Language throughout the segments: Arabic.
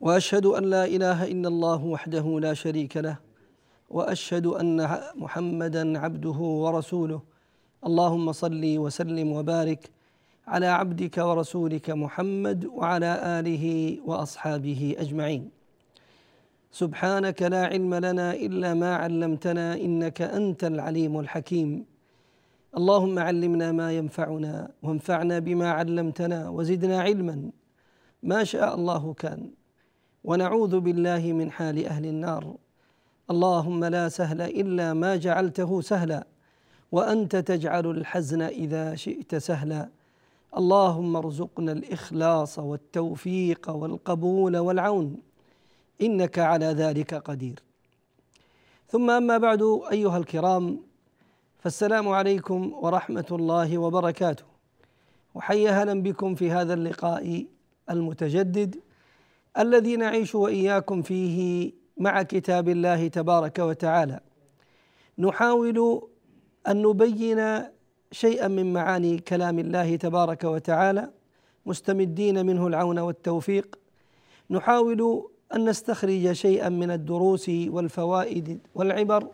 وأشهد أن لا إله إلا الله وحده لا شريك له وأشهد أن محمدا عبده ورسوله. اللهم صل وسلم وبارك على عبدك ورسولك محمد وعلى آله وأصحابه أجمعين. سبحانك لا علم لنا إلا ما علمتنا إنك أنت العليم الحكيم. اللهم علمنا ما ينفعنا وانفعنا بما علمتنا وزدنا علما. ما شاء الله كان. ونعوذ بالله من حال أهل النار. اللهم لا سهل إلا ما جعلته سهلا وأنت تجعل الحزن إذا شئت سهلا. اللهم ارزقنا الإخلاص والتوفيق والقبول والعون إنك على ذلك قدير. ثم أما بعد أيها الكرام فالسلام عليكم ورحمة الله وبركاته. وحيا أهلا بكم في هذا اللقاء المتجدد. الذي نعيش وإياكم فيه مع كتاب الله تبارك وتعالى. نحاول أن نبين شيئا من معاني كلام الله تبارك وتعالى مستمدين منه العون والتوفيق. نحاول أن نستخرج شيئا من الدروس والفوائد والعبر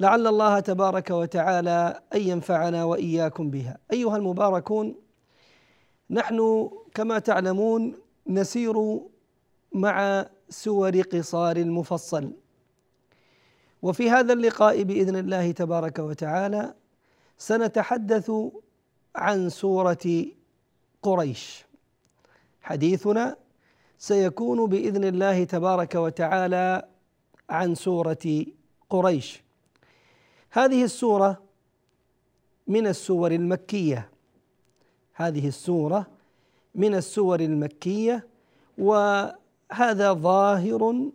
لعل الله تبارك وتعالى أن ينفعنا وإياكم بها. أيها المباركون نحن كما تعلمون نسير مع سور قصار المفصل. وفي هذا اللقاء بإذن الله تبارك وتعالى سنتحدث عن سورة قريش. حديثنا سيكون بإذن الله تبارك وتعالى عن سورة قريش. هذه السورة من السور المكية. هذه السورة من السور المكية وهذا ظاهر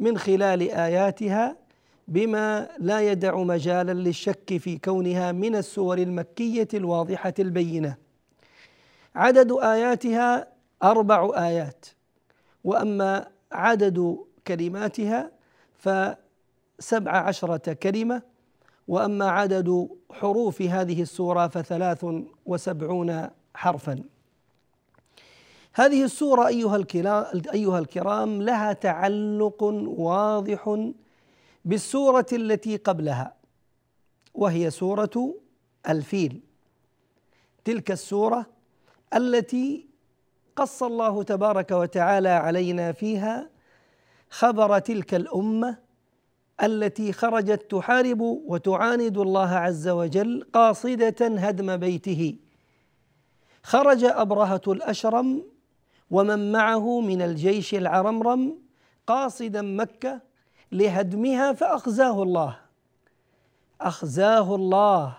من خلال آياتها بما لا يدع مجالا للشك في كونها من السور المكية الواضحة البينة. عدد آياتها أربع آيات وأما عدد كلماتها فسبع عشرة كلمة وأما عدد حروف هذه السورة فثلاث وسبعون حرفا. هذه السورة أيها أيها الكرام لها تعلق واضح بالسورة التي قبلها وهي سورة الفيل. تلك السورة التي قص الله تبارك وتعالى علينا فيها خبر تلك الأمة التي خرجت تحارب وتعاند الله عز وجل قاصدة هدم بيته. خرج أبرهة الأشرم ومن معه من الجيش العرمرم قاصدا مكة لهدمها فأخزاه الله. أخزاه الله.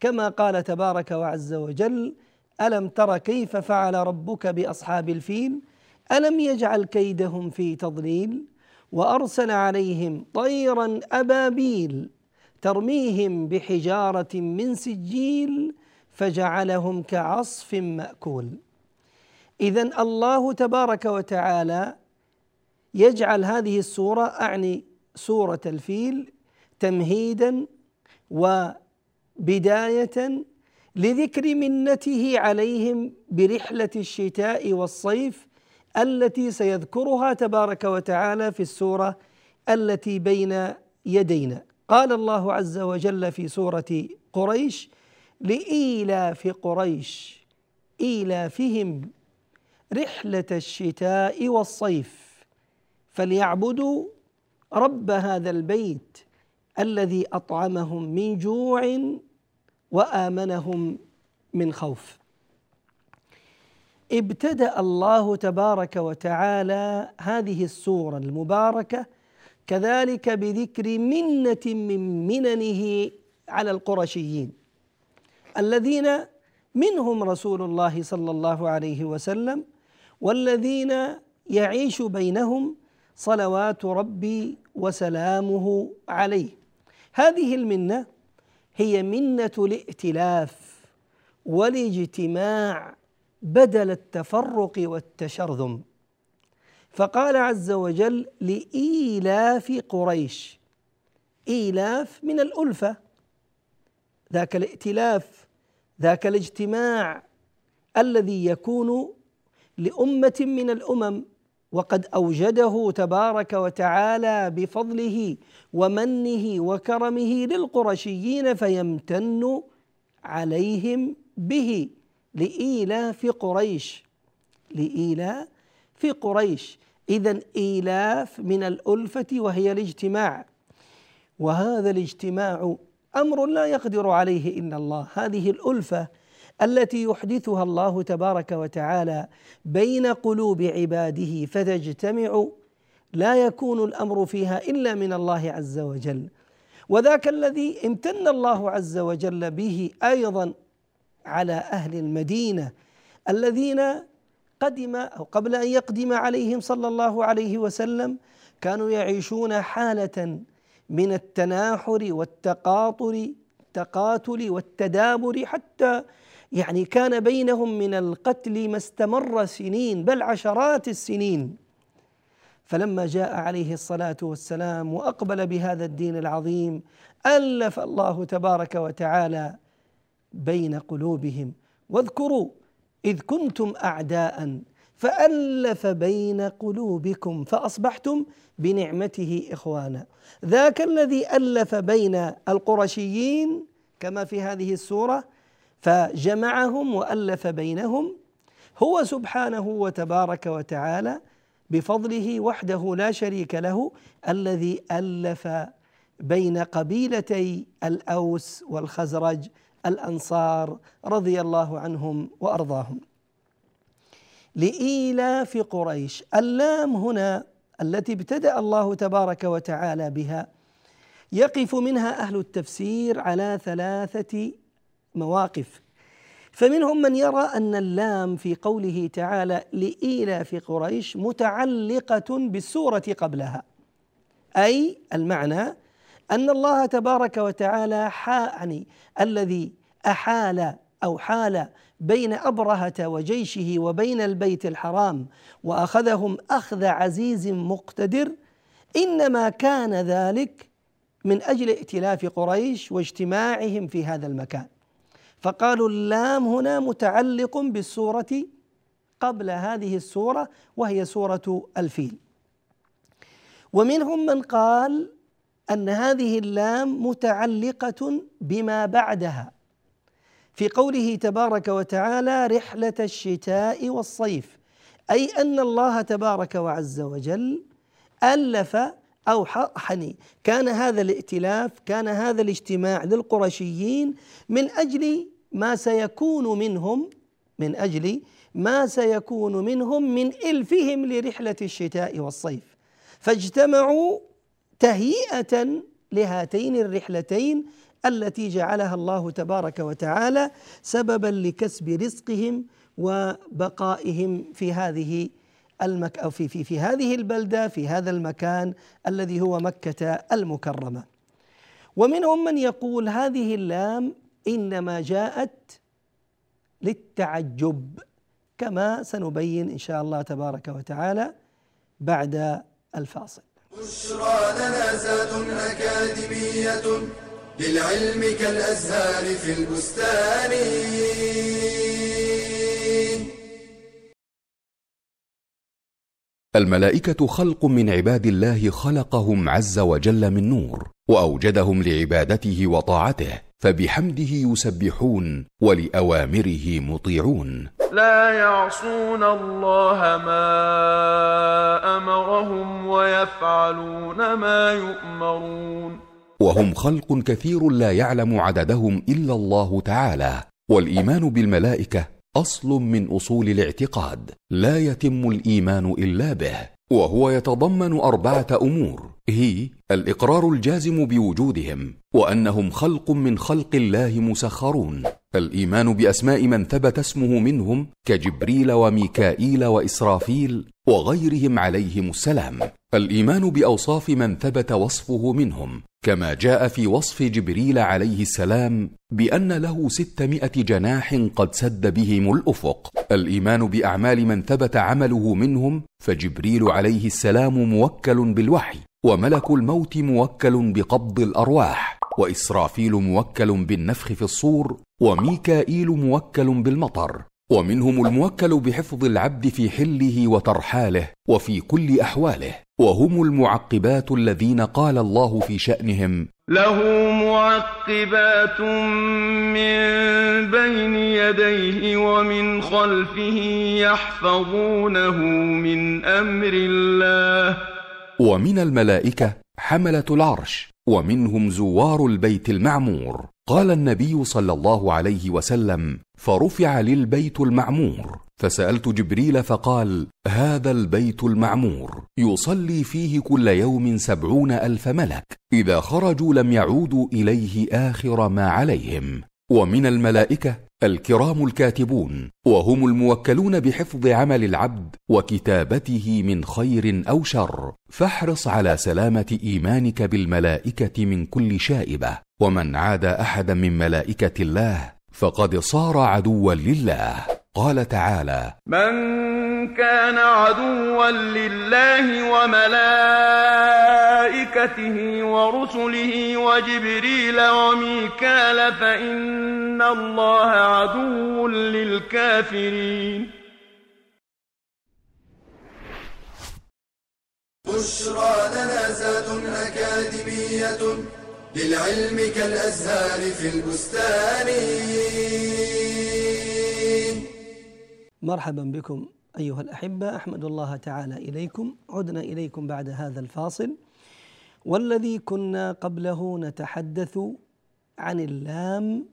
كما قال تبارك وعز وجل ألم تر كيف فعل ربك بأصحاب الفيل؟ ألم يجعل كيدهم في تضليل؟ وأرسل عليهم طيرا أبابيل ترميهم بحجارة من سجيل فجعلهم كعصف مأكول. اذا الله تبارك وتعالى يجعل هذه السورة أعني سورة الفيل تمهيدا وبداية لذكر منته عليهم برحلة الشتاء والصيف التي سيذكرها تبارك وتعالى في السورة التي بين يدينا. قال الله عز وجل في سورة قريش لايلاف قريش ايلافهم رحلة الشتاء والصيف فليعبدوا رب هذا البيت الذي أطعمهم من جوع وآمنهم من خوف. ابتدأ الله تبارك وتعالى هذه السورة المباركة كذلك بذكر منة من مننه على القرشيين الذين منهم رسول الله صلى الله عليه وسلم والذين يعيش بينهم صلوات ربي وسلامه عليه. هذه المنة هي منة الائتلاف والاجتماع بدل التفرق والتشرذم. فقال عز وجل لإيلاف قريش إيلاف من الألفة ذاك الائتلاف ذاك الاجتماع الذي يكون لأمة من الأمم وقد أوجده تبارك وتعالى بفضله ومنه وكرمه للقرشيين فيمتن عليهم به لإيلاف قريش. لإيلاف قريش. إذا إيلاف من الألفة وهي الاجتماع. وهذا الاجتماع أمر لا يقدر عليه إلا الله. هذه الألفة التي يحدثها الله تبارك وتعالى بين قلوب عباده فتجتمع لا يكون الأمر فيها إلا من الله عز وجل. وذاك الذي امتن الله عز وجل به أيضا على أهل المدينة الذين قدم أو قبل أن يقدم عليهم صلى الله عليه وسلم كانوا يعيشون حالة من التناحر والتقاطر التقاتل والتدابر حتى يعني كان بينهم من القتل ما استمر سنين بل عشرات السنين. فلما جاء عليه الصلاة والسلام وأقبل بهذا الدين العظيم ألف الله تبارك وتعالى بين قلوبهم. واذكروا إذ كنتم أعداء فألف بين قلوبكم فأصبحتم بنعمته إخوانا. ذاك الذي ألف بين القرشيين كما في هذه السورة فجمعهم وألف بينهم هو سبحانه وتبارك وتعالى بفضله وحده لا شريك له الذي ألف بين قبيلتي الأوس والخزرج الأنصار رضي الله عنهم وأرضاهم. لإيلاف قريش اللام هنا التي ابتدأ الله تبارك وتعالى بها يقف منها أهل التفسير على ثلاثة مواقف. فمنهم من يرى أن اللام في قوله تعالى لإيلاف قريش متعلقة بالسورة قبلها. أي المعنى أن الله تبارك وتعالى يعني الذي أحال أو حال بين أبرهة وجيشه وبين البيت الحرام وأخذهم أخذ عزيز مقتدر. إنما كان ذلك من أجل ائتلاف قريش واجتماعهم في هذا المكان. فقالوا اللام هنا متعلق بالسورة قبل هذه السورة وهي سورة الفيل. ومنهم من قال أن هذه اللام متعلقة بما بعدها في قوله تبارك وتعالى رحلة الشتاء والصيف أي أن الله تبارك وعز وجل ألف أو حني كان هذا الائتلاف كان هذا الاجتماع للقرشيين من أجل ما سيكون منهم من أجل ما سيكون منهم من إلفهم لرحلة الشتاء والصيف. فاجتمعوا تهيئة لهاتين الرحلتين التي جعلها الله تبارك وتعالى سببا لكسب رزقهم وبقائهم في هذه المك أو في في في هذه البلدة في هذا المكان الذي هو مكة المكرمة. ومنهم من يقول هذه اللام إنما جاءت للتعجب كما سنبين إن شاء الله تبارك وتعالى بعد الفاصل. بشرى لنا زاد أكاديمية للعلم كالأزهار في البستان. الملائكة خلق من عباد الله خلقهم عز وجل من نور وأوجدهم لعبادته وطاعته. فبحمده يسبحون ولأوامره مطيعون. لا يعصون الله ما أمرهم ويفعلون ما يؤمرون. وهم خلق كثير لا يعلم عددهم إلا الله تعالى. والإيمان بالملائكة أصل من أصول الاعتقاد. لا يتم الإيمان إلا به. وهو يتضمن أربعة أمور. هي الإقرار الجازم بوجودهم وأنهم خلق من خلق الله مسخرون. الإيمان بأسماء من ثبت اسمه منهم كجبريل وميكائيل وإسرافيل وغيرهم عليهم السلام. الإيمان بأوصاف من ثبت وصفه منهم كما جاء في وصف جبريل عليه السلام بأن له ستمائة جناح قد سد بهم الأفق. الإيمان بأعمال من ثبت عمله منهم فجبريل عليه السلام موكل بالوحي وملك الموت موكل بقبض الأرواح وإسرافيل موكل بالنفخ في الصور وميكائيل موكل بالمطر ومنهم الموكل بحفظ العبد في حله وترحاله وفي كل أحواله وهم المعقبات الذين قال الله في شأنهم. له معقبات من بين يديه ومن خلفه يحفظونه من أمر الله. ومن الملائكة حملة العرش ومنهم زوار البيت المعمور. قال النبي صلى الله عليه وسلم فرفع للبيت المعمور. فسألت جبريل فقال هذا البيت المعمور يصلي فيه كل يوم سبعون ألف ملك إذا خرجوا لم يعودوا إليه آخر ما عليهم. ومن الملائكة الكرام الكاتبون وهم الموكلون بحفظ عمل العبد وكتابته من خير أو شر. فاحرص على سلامة إيمانك بالملائكة من كل شائبة. ومن عاد أحدا من ملائكة الله فقد صار عدوا لله. قال تعالى من كان عدوا لله وملائكته ورسله وجبريل وميكال فإن الله عدو للكافرين. بشرى لنا زاد أكاديمية للعلم كالأزهار في البستان. مرحبا بكم أيها الأحبة. أحمد الله تعالى إليكم. عدنا إليكم بعد هذا الفاصل. والذي كنا قبله نتحدث عن اللام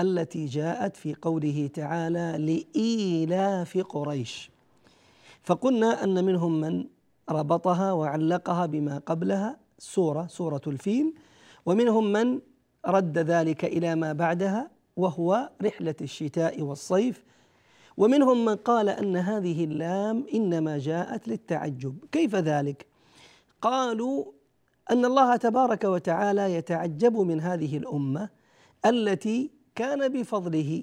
التي جاءت في قوله تعالى لإيلاف قريش. فقلنا أن منهم من ربطها وعلقها بما قبلها سورة سورة الفيل. ومنهم من رد ذلك إلى ما بعدها وهو رحلة الشتاء والصيف. ومنهم من قال أن هذه اللام إنما جاءت للتعجب. كيف ذلك؟ قالوا أن الله تبارك وتعالى يتعجب من هذه الأمة التي كان بفضله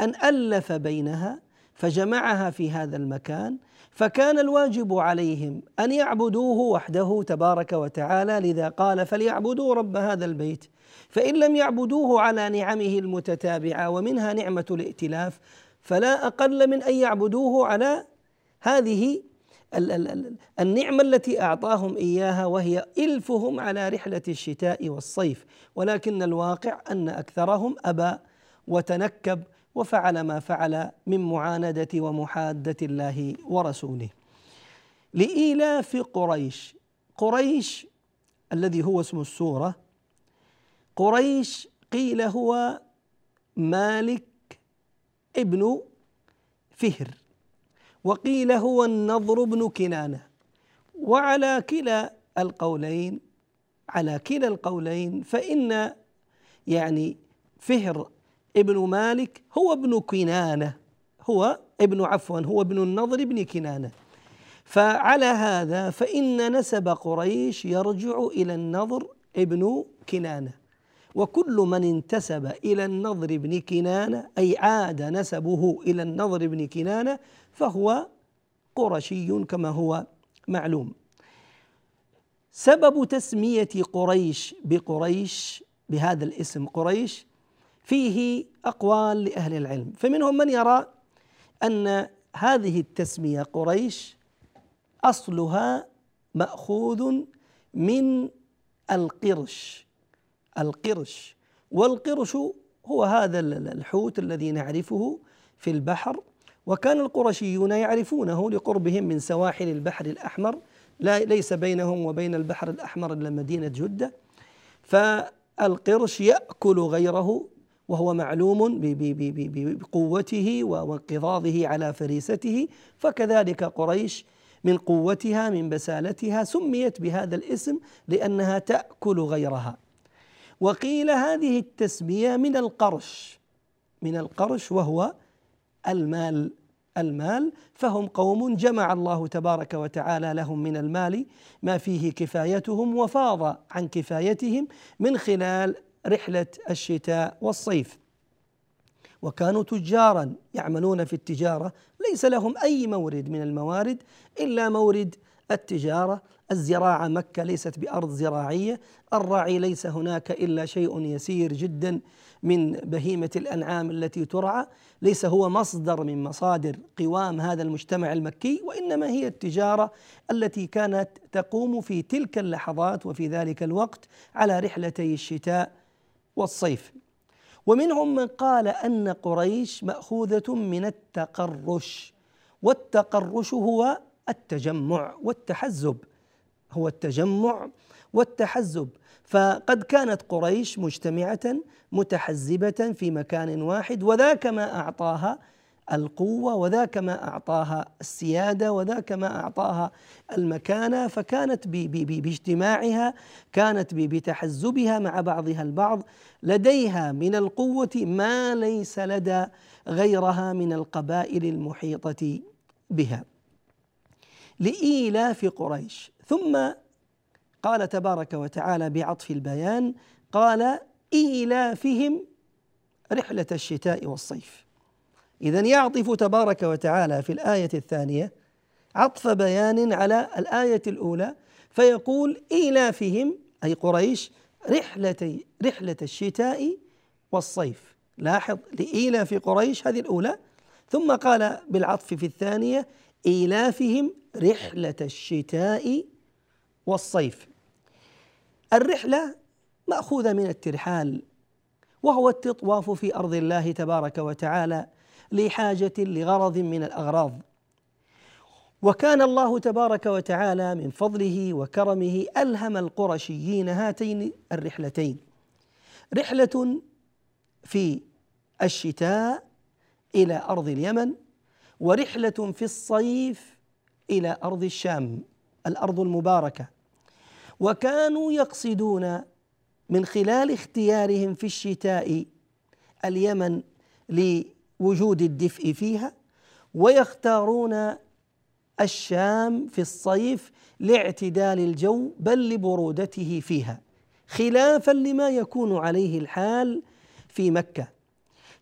أن ألف بينها فجمعها في هذا المكان فكان الواجب عليهم أن يعبدوه وحده تبارك وتعالى. لذا قال فليعبدوا رب هذا البيت فإن لم يعبدوه على نعمه المتتابعة ومنها نعمة الائتلاف فلا أقل من أن يعبدوه على هذه النعمة التي أعطاهم إياها وهي إلفهم على رحلة الشتاء والصيف. ولكن الواقع أن أكثرهم أبى وتنكب وفعل ما فعل من معاندة ومحادة الله ورسوله. لإيلاف قريش. قريش الذي هو اسم السورة. قريش قيل هو مالك ابن فهر وقيل هو النضر بن كنانة. وعلى كلا القولين على كلا القولين فإن يعني فهر ابن مالك هو ابن كنانة هو ابن عفوا هو ابن النضر بن كنانة. فعلى هذا فإن نسب قريش يرجع إلى النضر ابن كنانة. وكل من انتسب إلى النضر بن كنانة أي عاد نسبه إلى النضر بن كنانة فهو قرشي كما هو معلوم. سبب تسمية قريش بقريش بهذا الاسم قريش فيه أقوال لأهل العلم. فمنهم من يرى أن هذه التسمية قريش أصلها مأخوذ من القرش. القرش. والقرش هو هذا الحوت الذي نعرفه في البحر. وكان القرشيون يعرفونه لقربهم من سواحل البحر الأحمر. لا ليس بينهم وبين البحر الأحمر إلا مدينة جدة. فالقرش يأكل غيره وهو معلوم بقوته وانقضاضه على فريسته. فكذلك قريش من قوتها من بسالتها سميت بهذا الاسم لأنها تأكل غيرها. وقيل هذه التسمية من القرش من القرش وهو المال المال فهم قوم جمع الله تبارك وتعالى لهم من المال ما فيه كفايتهم وفاض عن كفايتهم من خلال رحلة الشتاء والصيف. وكانوا تجارا يعملون في التجارة ليس لهم أي مورد من الموارد إلا مورد التجارة الزراعة مكة ليست بأرض زراعية الراعي ليس هناك إلا شيء يسير جدا من بهيمة الأنعام التي ترعى. ليس هو مصدر من مصادر قوام هذا المجتمع المكي وإنما هي التجارة التي كانت تقوم في تلك اللحظات وفي ذلك الوقت على رحلتي الشتاء والصيف. ومنهم من قال أن قريش مأخوذة من التقرش والتقرش هو التجمع والتحزب. هو التجمع والتحزب. فقد كانت قريش مجتمعة متحزبة في مكان واحد وذاك ما أعطاها القوة وذاك ما أعطاها السيادة وذاك ما أعطاها المكانة. فكانت باجتماعها كانت بتحزبها مع بعضها البعض. لديها من القوة ما ليس لدى غيرها من القبائل المحيطة بها. لإيلاف قريش. ثم قال تبارك وتعالى بعطف البيان قال إيلافهم رحلة الشتاء والصيف. اذا يعطف تبارك وتعالى في الآية الثانية عطف بيان على الآية الأولى فيقول إيلافهم أي قريش رحلة رحلة الشتاء والصيف. لاحظ لإيلاف قريش هذه الأولى ثم قال بالعطف في الثانية إيلافهم رحلة الشتاء والصيف. الرحلة مأخوذة من الترحال وهو التطواف في أرض الله تبارك وتعالى لحاجة لغرض من الأغراض. وكان الله تبارك وتعالى من فضله وكرمه ألهم القرشيين هاتين الرحلتين. رحلة في الشتاء إلى أرض اليمن ورحلة في الصيف إلى أرض الشام الأرض المباركة. وكانوا يقصدون من خلال اختيارهم في الشتاء اليمن لوجود الدفء فيها ويختارون الشام في الصيف لاعتدال الجو بل لبرودته فيها خلافا لما يكون عليه الحال في مكة.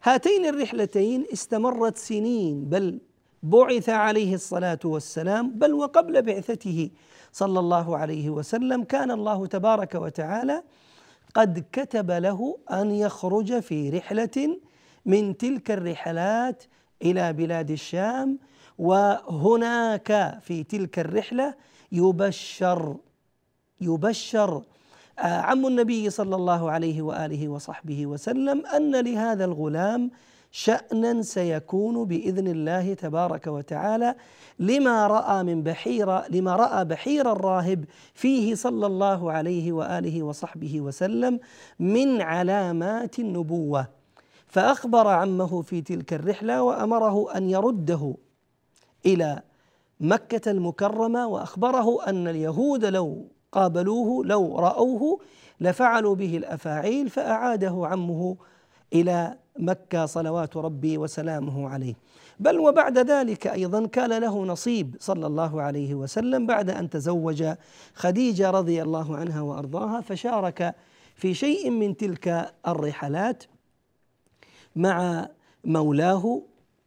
هاتين الرحلتين استمرت سنين بل بعث عليه الصلاة والسلام بل وقبل بعثته صلى الله عليه وسلم كان الله تبارك وتعالى قد كتب له أن يخرج في رحلة من تلك الرحلات إلى بلاد الشام وهناك في تلك الرحلة يبشر يبشر آه، عم النبي صلى الله عليه وآله وصحبه وسلم أن لهذا الغلام شأنا سيكون بإذن الله تبارك وتعالى لما رأى من بحيرة لما رأى بحير الراهب فيه صلى الله عليه وآله وصحبه وسلم من علامات النبوة. فأخبر عمه في تلك الرحلة وأمره أن يرده إلى مكة المكرمة وأخبره أن اليهود لو قابلوه لو رأوه لفعلوا به الأفاعيل فأعاده عمه إلى مكة صلوات ربي وسلامه عليه. بل وبعد ذلك أيضا كان له نصيب صلى الله عليه وسلم بعد أن تزوج خديجة رضي الله عنها وأرضاها فشارك في شيء من تلك الرحلات مع مولاه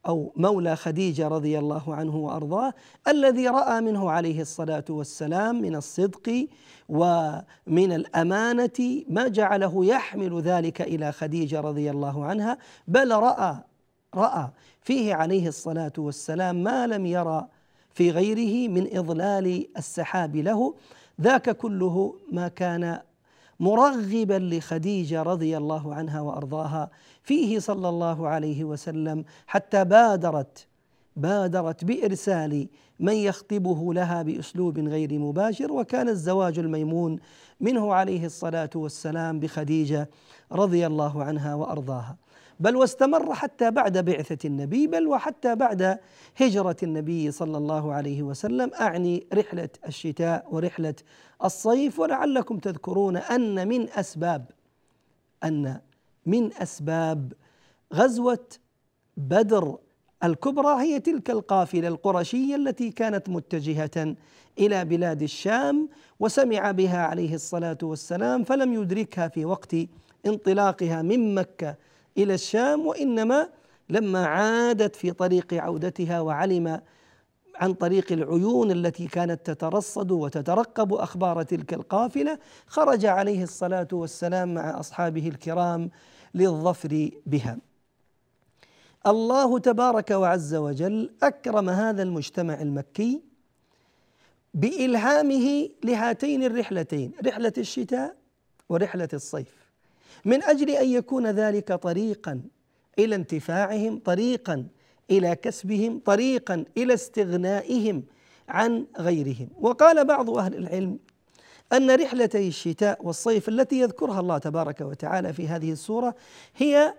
أو مولى خديجة رضي الله عنه وأرضاه الذي رأى منه عليه الصلاة والسلام من الصدق ومن الأمانة ما جعله يحمل ذلك إلى خديجة رضي الله عنها بل رأى رأى فيه عليه الصلاة والسلام ما لم يرى في غيره من إضلال السحاب له ذاك كله ما كان مرغبا لخديجة رضي الله عنها وأرضاها. فيه صلى الله عليه وسلم حتى بادرت بادرت بإرسال من يخطبه لها بأسلوب غير مباشر وكان الزواج الميمون منه عليه الصلاة والسلام بخديجة رضي الله عنها وأرضاها. بل واستمر حتى بعد بعثة النبي بل وحتى بعد هجرة النبي صلى الله عليه وسلم. أعني رحلة الشتاء ورحلة الصيف ولعلكم تذكرون أن من أسباب أن من أسباب غزوة بدر الكبرى هي تلك القافلة القرشية التي كانت متجهة إلى بلاد الشام وسمع بها عليه الصلاة والسلام فلم يدركها في وقت انطلاقها من مكة إلى الشام وإنما لما عادت في طريق عودتها وعلم عن طريق العيون التي كانت تترصد وتترقب أخبار تلك القافلة خرج عليه الصلاة والسلام مع أصحابه الكرام للظفر بها. الله تبارك وعز وجل أكرم هذا المجتمع المكي بإلهامه لهاتين الرحلتين رحلة الشتاء ورحلة الصيف. من أجل أن يكون ذلك طريقا إلى انتفاعهم طريقا إلى كسبهم طريقا إلى استغنائهم عن غيرهم. وقال بعض أهل العلم أن رحلتي الشتاء والصيف التي يذكرها الله تبارك وتعالى في هذه السورة هي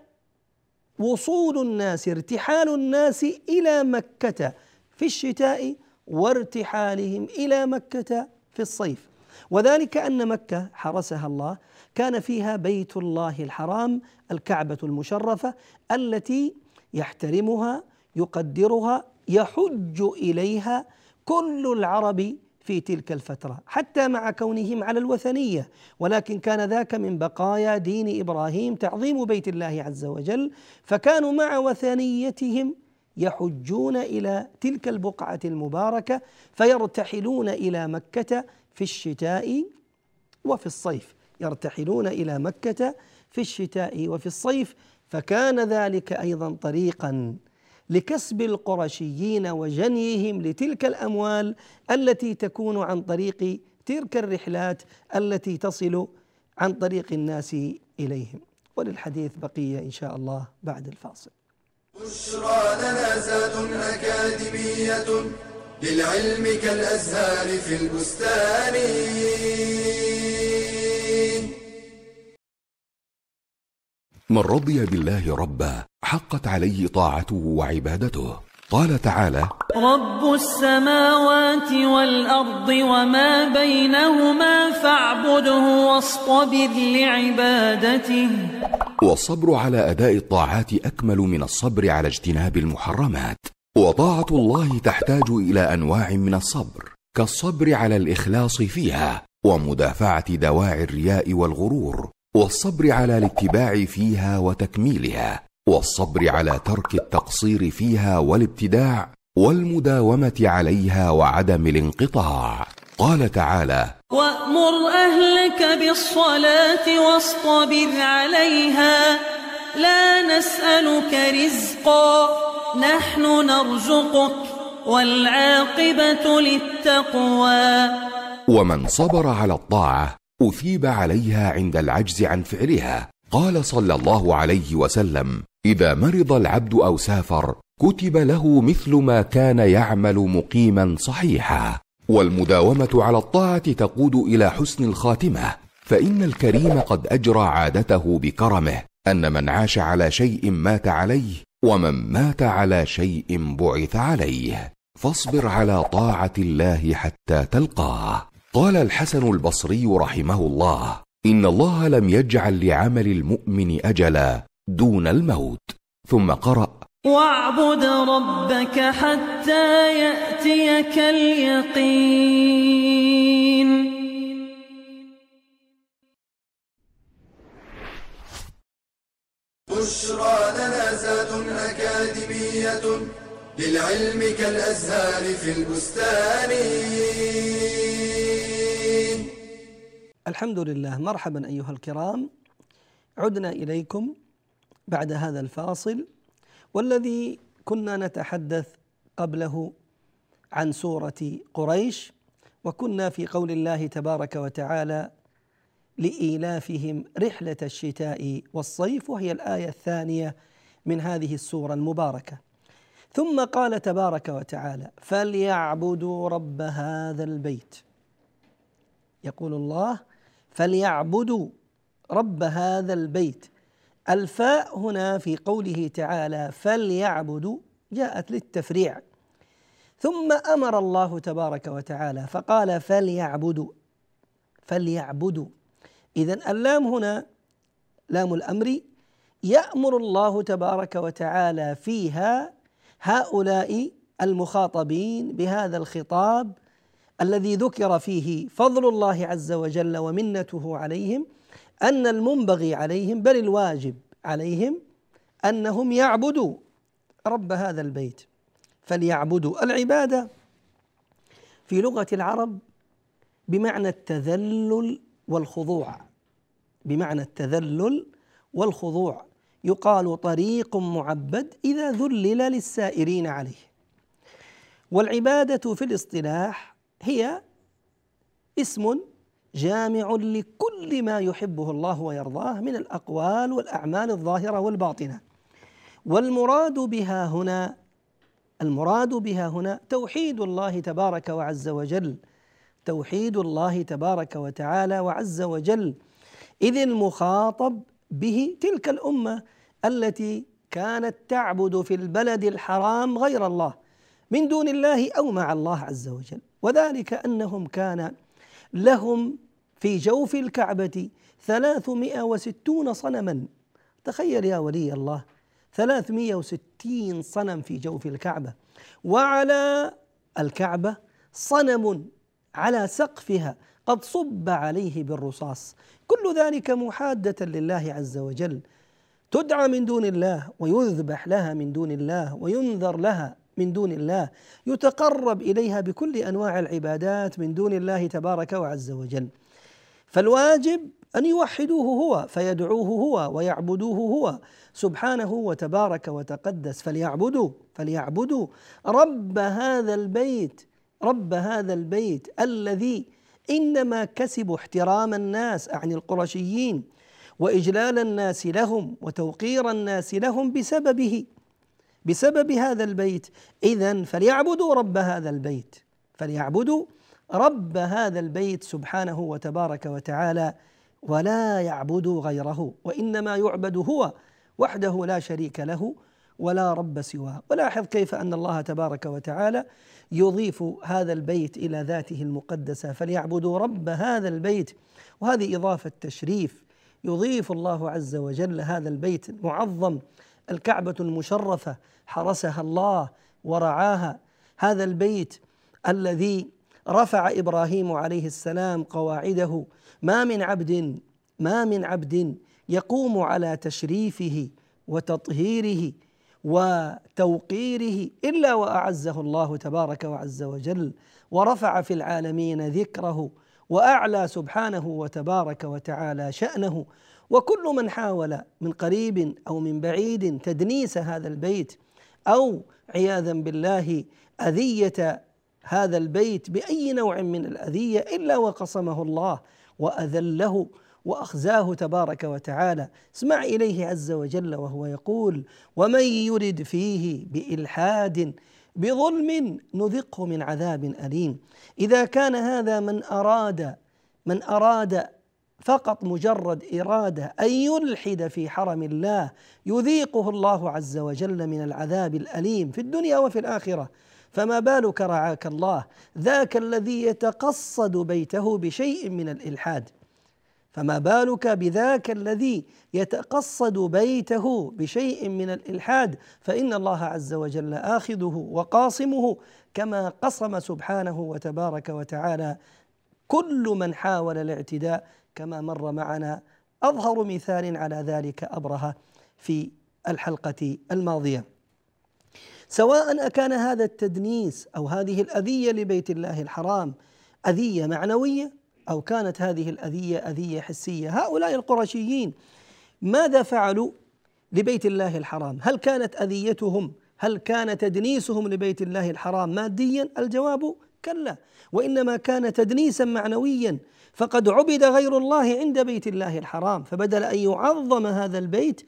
وصول الناس ارتحال الناس إلى مكة في الشتاء وارتحالهم إلى مكة في الصيف. وذلك أن مكة حرسها الله كان فيها بيت الله الحرام الكعبة المشرفة التي يحترمها يقدرها يحج إليها كل العرب في تلك الفترة حتى مع كونهم على الوثنية. ولكن كان ذاك من بقايا دين إبراهيم تعظيم بيت الله عز وجل فكانوا مع وثنيتهم يحجون إلى تلك البقعة المباركة فيرتحلون إلى مكة في الشتاء وفي الصيف. يرتحلون إلى مكة في الشتاء وفي الصيف فكان ذلك أيضا طريقا لكسب القرشيين وجنيهم لتلك الأموال التي تكون عن طريق تلك الرحلات التي تصل عن طريق الناس إليهم. وللحديث بقية إن شاء الله بعد الفاصل. بشرى لنا أكاديمية للعلم كالأزهار في البستان. من رضي بالله ربا حقت عليه طاعته وعبادته. قال تعالى رب السماوات والأرض وما بينهما فاعبده واصطبر لعبادته. والصبر على أداء الطاعات أكمل من الصبر على اجتناب المحرمات. وطاعة الله تحتاج إلى أنواع من الصبر كالصبر على الإخلاص فيها ومدافعة دواعي الرياء والغرور. والصبر على الاتباع فيها وتكميلها والصبر على ترك التقصير فيها والابتداع والمداومة عليها وعدم الانقطاع. قال تعالى وأمر أهلك بالصلاة واصطبر عليها لا نسألك رزقا نحن نرزقك والعاقبة للتقوى. ومن صبر على الطاعة أثيب عليها عند العجز عن فعلها. قال صلى الله عليه وسلم إذا مرض العبد أو سافر كتب له مثل ما كان يعمل مقيما صحيحا. والمداومة على الطاعة تقود إلى حسن الخاتمة. فإن الكريم قد أجرى عادته بكرمه أن من عاش على شيء مات عليه ومن مات على شيء بعث عليه. فاصبر على طاعة الله حتى تلقاه. قال الحسن البصري رحمه الله إن الله لم يجعل لعمل المؤمن أجلا دون الموت. ثم قرأ واعبد ربك حتى يأتيك اليقين. بشرى لنا زاد أكاديمية. للعلم كالأزهار في البستان. الحمد لله. مرحبا أيها الكرام. عدنا إليكم بعد هذا الفاصل والذي كنا نتحدث قبله عن سورة قريش وكنا في قول الله تبارك وتعالى لإيلافهم رحلة الشتاء والصيف وهي الآية الثانية من هذه السورة المباركة. ثم قال تبارك وتعالى فليعبدوا رب هذا البيت. يقول الله فليعبدوا رب هذا البيت. الفاء هنا في قوله تعالى فليعبدوا جاءت للتفريع. ثم أمر الله تبارك وتعالى فقال فليعبدوا. فليعبدوا. اذا اللام هنا لام الأمر يأمر الله تبارك وتعالى فيها هؤلاء المخاطبين بهذا الخطاب الذي ذكر فيه فضل الله عز وجل ومنته عليهم أن المنبغي عليهم بل الواجب عليهم أنهم يعبدوا رب هذا البيت. فليعبدوا العبادة. في لغة العرب بمعنى التذلل والخضوع. بمعنى التذلل والخضوع. يقال طريق معبد إذا ذلل للسائرين عليه. والعبادة في الاصطلاح هي اسم جامع لكل ما يحبه الله ويرضاه من الأقوال والأعمال الظاهرة والباطنة. والمراد بها هنا المراد بها هنا توحيد الله تبارك وعز وجل. توحيد الله تبارك وتعالى وعز وجل. إذ المخاطب به تلك الأمة التي كانت تعبد في البلد الحرام غير الله من دون الله أو مع الله عز وجل. وذلك أنهم كان لهم في جوف الكعبة ثلاثمائة وستون صنما. تخيل يا ولي الله ثلاثمائة وستين صنم في جوف الكعبة. وعلى الكعبة صنم على سقفها قد صب عليه بالرصاص. كل ذلك محادة لله عز وجل. تدعى من دون الله ويذبح لها من دون الله وينذر لها من دون الله. يتقرب إليها بكل أنواع العبادات من دون الله تبارك وعز وجل. فالواجب أن يوحدوه هو فيدعوه هو ويعبدوه هو. سبحانه وتبارك وتقدس فليعبدوا فليعبدوا. رب هذا البيت رب هذا البيت الذي إنما كسبوا احترام الناس أعني القرشيين وإجلال الناس لهم وتوقير الناس لهم بسببه بسبب هذا البيت. اذا فليعبدوا رب هذا البيت فليعبدوا رب هذا البيت سبحانه وتبارك وتعالى ولا يعبدوا غيره وإنما يعبد هو وحده لا شريك له ولا رب سواه. ولاحظ كيف أن الله تبارك وتعالى يضيف هذا البيت إلى ذاته المقدسة فليعبدوا رب هذا البيت. وهذه إضافة تشريف. يضيف الله عز وجل هذا البيت المعظم الكعبة المشرفة حرسها الله ورعاها. هذا البيت الذي رفع إبراهيم عليه السلام قواعده. ما من عبد ما من عبد يقوم على تشريفه وتطهيره. وتوقيره إلا وأعزه الله تبارك وعز وجل ورفع في العالمين ذكره وأعلى سبحانه وتبارك وتعالى شأنه. وكل من حاول من قريب أو من بعيد تدنيس هذا البيت أو عياذا بالله أذية هذا البيت بأي نوع من الأذية إلا وقصمه الله وأذله وأخزاه تبارك وتعالى. اسمع إليه عز وجل وهو يقول ومن يرد فيه بإلحاد بظلم نذقه من عذاب أليم. إذا كان هذا من أراد من أراد فقط مجرد إرادة أن يلحد في حرم الله يذيقه الله عز وجل من العذاب الأليم في الدنيا وفي الآخرة. فما بالك رعاك الله ذاك الذي يتقصد بيته بشيء من الإلحاد. فما بالك بذاك الذي يتقصد بيته بشيء من الإلحاد؟ فإن الله عز وجل آخذه وقاصمه كما قصم سبحانه وتبارك وتعالى كل من حاول الاعتداء كما مر معنا. أظهر مثال على ذلك أبرهة في الحلقة الماضية. سواء أكان هذا التدنيس أو هذه الأذية لبيت الله الحرام أذية معنوية أو كانت هذه الأذية أذية حسية. هؤلاء القرشيين ماذا فعلوا لبيت الله الحرام؟ هل كانت أذيتهم؟ هل كان تدنيسهم لبيت الله الحرام؟ ماديا الجواب كلا. وإنما كان تدنيسا معنويا. فقد عبد غير الله عند بيت الله الحرام. فبدل أن يعظم هذا البيت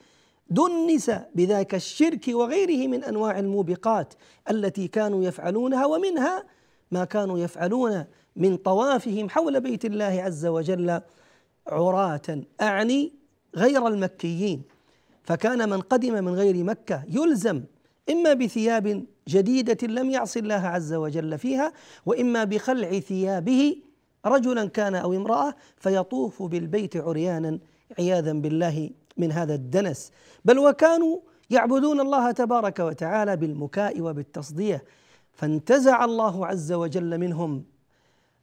دنس بذاك الشرك وغيره من أنواع الموبقات التي كانوا يفعلونها ومنها ما كانوا يفعلون من طوافهم حول بيت الله عز وجل عراة. أعني غير المكيين. فكان من قدم من غير مكة يلزم إما بثياب جديدة لم يعص الله عز وجل فيها وإما بخلع ثيابه رجلا كان أو امرأة فيطوف بالبيت عريانا عياذا بالله من هذا الدنس. بل وكانوا يعبدون الله تبارك وتعالى بالمكاء وبالتصدية. فانتزع الله عز وجل منهم.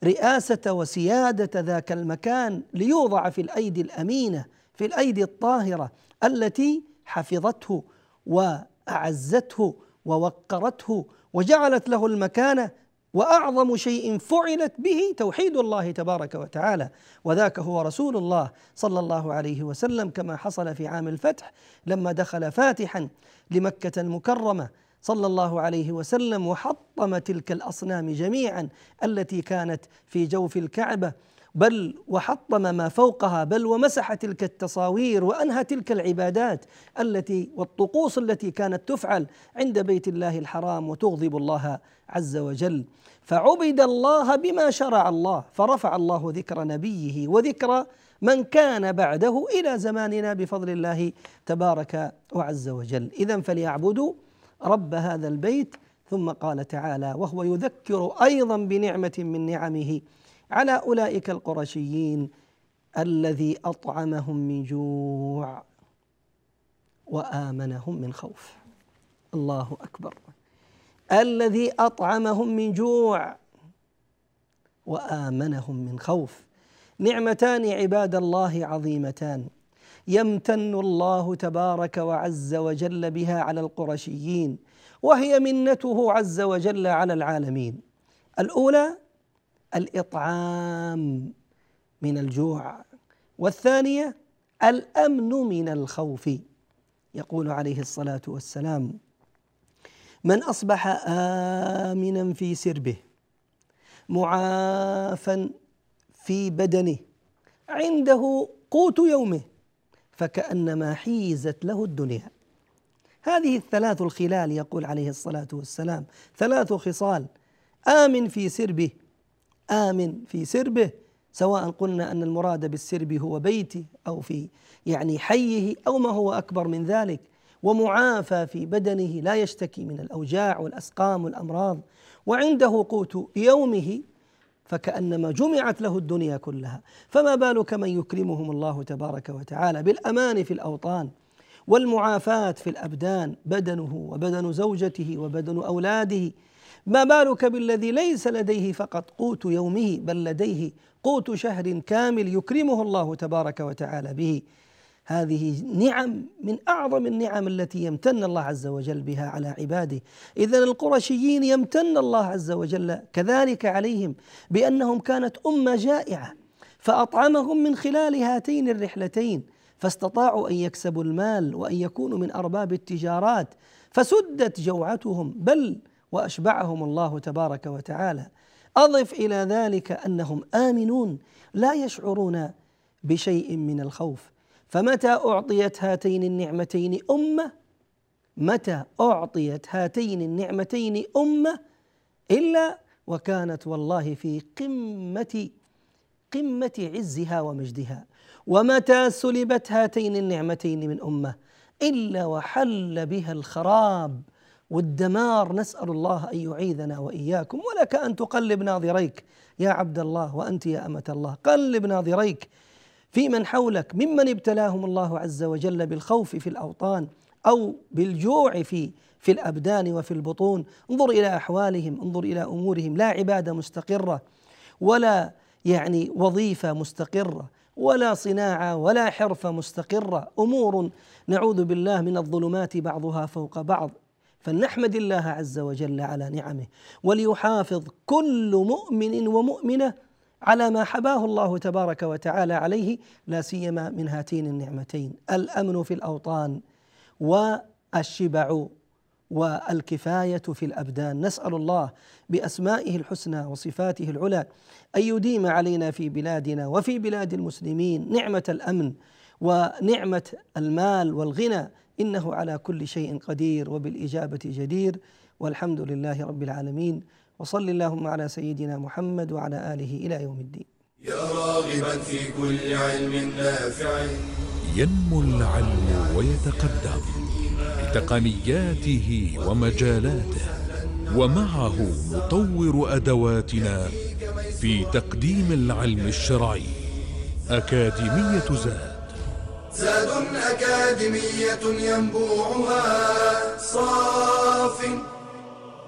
رئاسة وسيادة ذاك المكان ليوضع في الأيدي الأمينة في الأيدي الطاهرة التي حفظته وأعزته ووقرته وجعلت له المكانه وأعظم شيء فعلت به توحيد الله تبارك وتعالى. وذاك هو رسول الله صلى الله عليه وسلم كما حصل في عام الفتح لما دخل فاتحا لمكة المكرمة صلى الله عليه وسلم وحطم تلك الأصنام جميعا التي كانت في جوف الكعبة. بل وحطم ما فوقها بل ومسح تلك التصاوير وأنهى تلك العبادات التي والطقوس التي كانت تفعل عند بيت الله الحرام وتغضب الله عز وجل. فعبد الله بما شرع الله فرفع الله ذكر نبيه وذكر من كان بعده إلى زماننا بفضل الله تبارك وعز وجل. اذا فليعبدوا رب هذا البيت ثم قال تعالى وهو يذكر أيضا بنعمة من نعمه على أولئك القرشيين الذي أطعمهم من جوع وآمنهم من خوف. الله أكبر. الذي أطعمهم من جوع وآمنهم من خوف. نعمتان عباد الله عظيمتان. يمتن الله تبارك وعز وجل بها على القرشيين وهي منته عز وجل على العالمين. الأولى الإطعام من الجوع والثانية الأمن من الخوف يقول عليه الصلاة والسلام. من أصبح آمنا في سربه معافا في بدنه عنده قوت يومه فكأنما حيزت له الدنيا. هذه الثلاث الخلال يقول عليه الصلاة والسلام ثلاث خصال. آمن في سربه. آمن في سربه. سواء قلنا أن المراد بالسرب هو بيته أو في يعني حيه أو ما هو أكبر من ذلك. ومعافى في بدنه لا يشتكي من الأوجاع والأسقام والأمراض. وعنده قوت يومه فكأنما جمعت له الدنيا كلها. فما بالك من يكرمهم الله تبارك وتعالى بالأمان في الأوطان والمعافاة في الأبدان بدنه وبدن زوجته وبدن أولاده. ما بالك بالذي ليس لديه فقط قوت يومه بل لديه قوت شهر كامل يكرمه الله تبارك وتعالى به. هذه نعم من أعظم النعم التي يمتن الله عز وجل بها على عباده. اذا القرشيين يمتن الله عز وجل كذلك عليهم بأنهم كانت أمة جائعة فأطعمهم من خلال هاتين الرحلتين فاستطاعوا أن يكسبوا المال وأن يكونوا من أرباب التجارات فسدت جوعتهم بل وأشبعهم الله تبارك وتعالى. أضف إلى ذلك أنهم آمنون لا يشعرون بشيء من الخوف. فمتى أعطيت هاتين النعمتين أمة؟ متى أعطيت هاتين النعمتين أمة؟ إلا وكانت والله في قمة قمة عزها ومجدها. ومتى سلبت هاتين النعمتين من أمة؟ إلا وحل بها الخراب. والدمار نسأل الله أن يعيذنا وإياكم. ولك أن تقلب ناظريك. يا عبد الله وأنت يا أمة الله. قلب ناظريك. في من حولك ممن ابتلاهم الله عز وجل بالخوف في الأوطان أو بالجوع في في الأبدان وفي البطون. انظر إلى أحوالهم انظر إلى أمورهم. لا عبادة مستقرة ولا يعني وظيفة مستقرة ولا صناعة ولا حرفة مستقرة. أمور نعوذ بالله من الظلمات بعضها فوق بعض. فلنحمد الله عز وجل على نعمه وليحافظ كل مؤمن ومؤمنة على ما حباه الله تبارك وتعالى عليه لا سيما من هاتين النعمتين. الأمن في الأوطان والشبع والكفاية في الأبدان. نسأل الله بأسمائه الحسنى وصفاته العلى أن يديم علينا في بلادنا وفي بلاد المسلمين نعمة الأمن ونعمة المال والغنى. إنه على كل شيء قدير وبالإجابة جدير. والحمد لله رب العالمين. وصل اللهم على سيدنا محمد وعلى آله إلى يوم الدين. يا راغبا في كل علم نافع. ينمو العلم ويتقدم بتقنياته ومجالاته ومعه نطور أدواتنا في تقديم العلم الشرعي. أكاديمية زاد. زاد أكاديمية ينبوعها صاف.